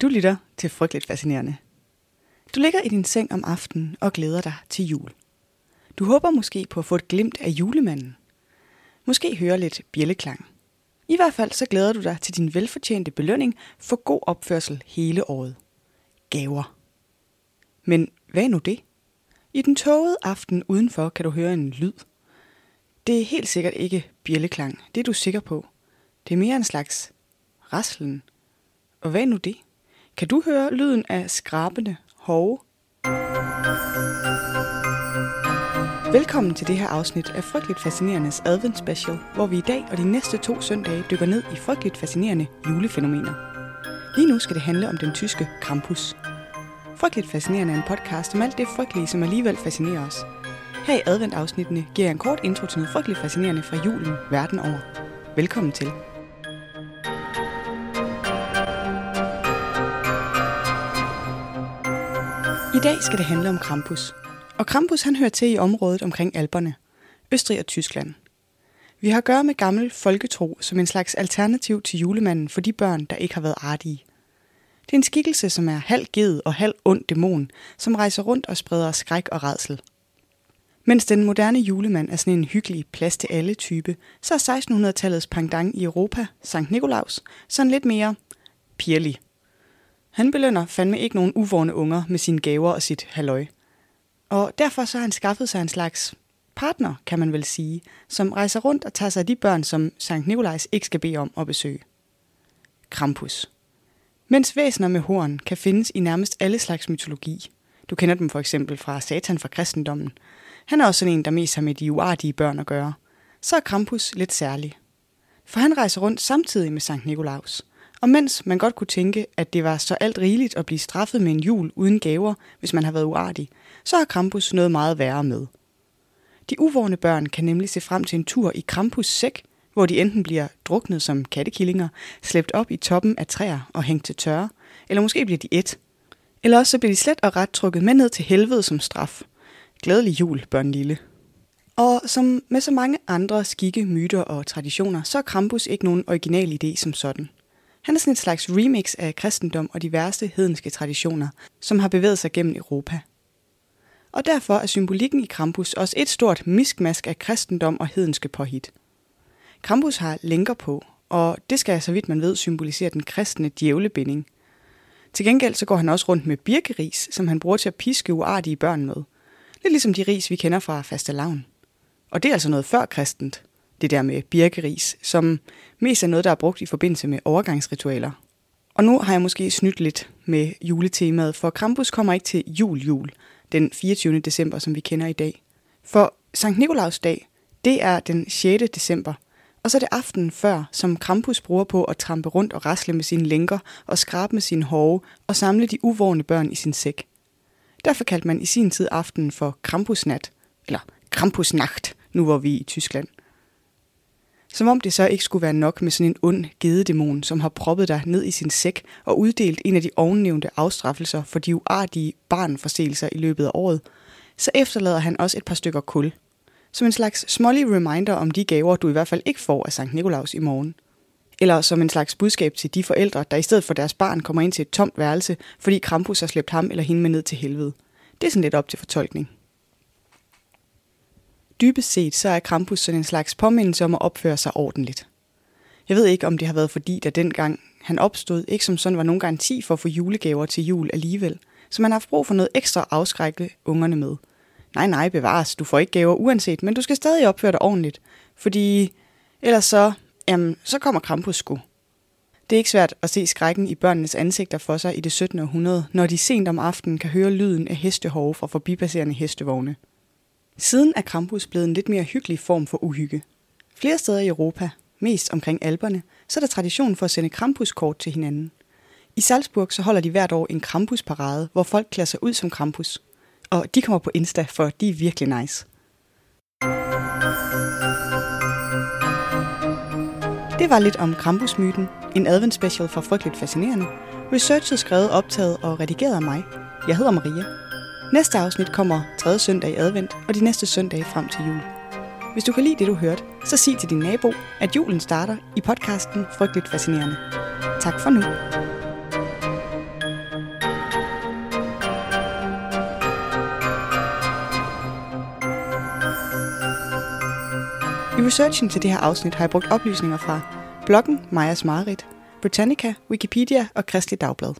Du lytter til Frygteligt Fascinerende. Du ligger i din seng om aftenen og glæder dig til jul. Du håber måske på at få et glimt af julemanden. Måske høre lidt bjælleklang. I hvert fald så glæder du dig til din velfortjente belønning for god opførsel hele året. Gaver. Men hvad er nu det? I den tågede aften udenfor kan du høre en lyd. Det er helt sikkert ikke bjælleklang, det er du sikker på. Det er mere en slags raslen. Og hvad er nu det? Kan du høre lyden af skrabende hove? Velkommen til det her afsnit af Frygteligt Fascinerendes Advent Special, hvor vi i dag og de næste to søndage dykker ned i frygteligt fascinerende julefænomener. Lige nu skal det handle om den tyske Krampus. Frygteligt Fascinerende er en podcast om alt det frygtelige, som alligevel fascinerer os. Her i adventafsnittene giver jeg en kort intro til noget frygteligt fascinerende fra julen verden over. Velkommen til. I dag skal det handle om Krampus. Og Krampus han hører til i området omkring Alperne, Østrig og Tyskland. Vi har at gøre med gammel folketro som en slags alternativ til julemanden for de børn, der ikke har været artige. Det er en skikkelse, som er halv ged og halv ond dæmon, som rejser rundt og spreder skræk og redsel. Mens den moderne julemand er sådan en hyggelig plads til alle type, så er 1600-tallets pangdang i Europa, Sankt Nikolaus, sådan lidt mere pirlig. Han belønner fandme ikke nogen uvorne unger med sine gaver og sit halløj. Og derfor så har han skaffet sig en slags partner, kan man vel sige, som rejser rundt og tager sig af de børn, som Sankt Nikolajs ikke skal bede om at besøge. Krampus. Mens væsener med horn kan findes i nærmest alle slags mytologi. Du kender dem for eksempel fra Satan fra kristendommen. Han er også sådan en, der mest har med de uartige børn at gøre. Så er Krampus lidt særlig. For han rejser rundt samtidig med Sankt Nikolaus – og mens man godt kunne tænke, at det var så alt rigeligt at blive straffet med en jul uden gaver, hvis man har været uartig, så har Krampus noget meget værre med. De uvårne børn kan nemlig se frem til en tur i Krampus sæk, hvor de enten bliver druknet som kattekillinger, slæbt op i toppen af træer og hængt til tørre, eller måske bliver de et. Eller også så bliver de slet og ret trukket med ned til helvede som straf. Glædelig jul, børn lille. Og som med så mange andre skikke, myter og traditioner, så er Krampus ikke nogen original idé som sådan. Han er sådan et slags remix af kristendom og diverse hedenske traditioner, som har bevæget sig gennem Europa. Og derfor er symbolikken i Krampus også et stort miskmask af kristendom og hedenske påhit. Krampus har lænker på, og det skal så vidt man ved symbolisere den kristne djævlebinding. Til gengæld så går han også rundt med birkeris, som han bruger til at piske uartige børn med. Lidt ligesom de ris, vi kender fra fastelavn. Og det er altså noget før kristent det der med birkeris, som mest er noget, der er brugt i forbindelse med overgangsritualer. Og nu har jeg måske snydt lidt med juletemaet, for Krampus kommer ikke til jul-jul den 24. december, som vi kender i dag. For Sankt Nikolaus dag, det er den 6. december, og så er det aftenen før, som Krampus bruger på at trampe rundt og rasle med sine lænker og skrabe med sine hove og samle de uvårne børn i sin sæk. Derfor kaldte man i sin tid aftenen for Krampusnat, eller Krampusnacht, nu hvor vi er i Tyskland. Som om det så ikke skulle være nok med sådan en ond gededæmon, som har proppet dig ned i sin sæk og uddelt en af de ovennævnte afstraffelser for de uartige barnforseelser i løbet af året, så efterlader han også et par stykker kul. Som en slags smålig reminder om de gaver, du i hvert fald ikke får af Sankt Nikolaus i morgen. Eller som en slags budskab til de forældre, der i stedet for deres barn kommer ind til et tomt værelse, fordi Krampus har slæbt ham eller hende med ned til helvede. Det er sådan lidt op til fortolkning. Dybest set så er Krampus sådan en slags påmindelse om at opføre sig ordentligt. Jeg ved ikke, om det har været fordi, der dengang han opstod, ikke som sådan var nogen garanti for at få julegaver til jul alligevel, så man har haft brug for noget ekstra at afskrække ungerne med. Nej, nej, bevares, du får ikke gaver uanset, men du skal stadig opføre dig ordentligt, fordi ellers så, jamen, så kommer Krampus sgu. Det er ikke svært at se skrækken i børnenes ansigter for sig i det 17. århundrede, når de sent om aftenen kan høre lyden af hestehove fra forbipasserende hestevogne. Siden er Krampus blevet en lidt mere hyggelig form for uhygge. Flere steder i Europa, mest omkring alberne, så er der tradition for at sende Krampuskort til hinanden. I Salzburg så holder de hvert år en Krampusparade, hvor folk klæder sig ud som Krampus. Og de kommer på Insta, for de er virkelig nice. Det var lidt om Krampusmyten, en advent special for Frygteligt Fascinerende. Researchet skrevet, optaget og redigeret af mig. Jeg hedder Maria. Næste afsnit kommer tredje søndag i advent og de næste søndage frem til jul. Hvis du kan lide det, du hørte, så sig til din nabo, at julen starter i podcasten Frygteligt Fascinerende. Tak for nu. I researchen til det her afsnit har jeg brugt oplysninger fra bloggen Majas Marit, Britannica, Wikipedia og Kristelig Dagblad.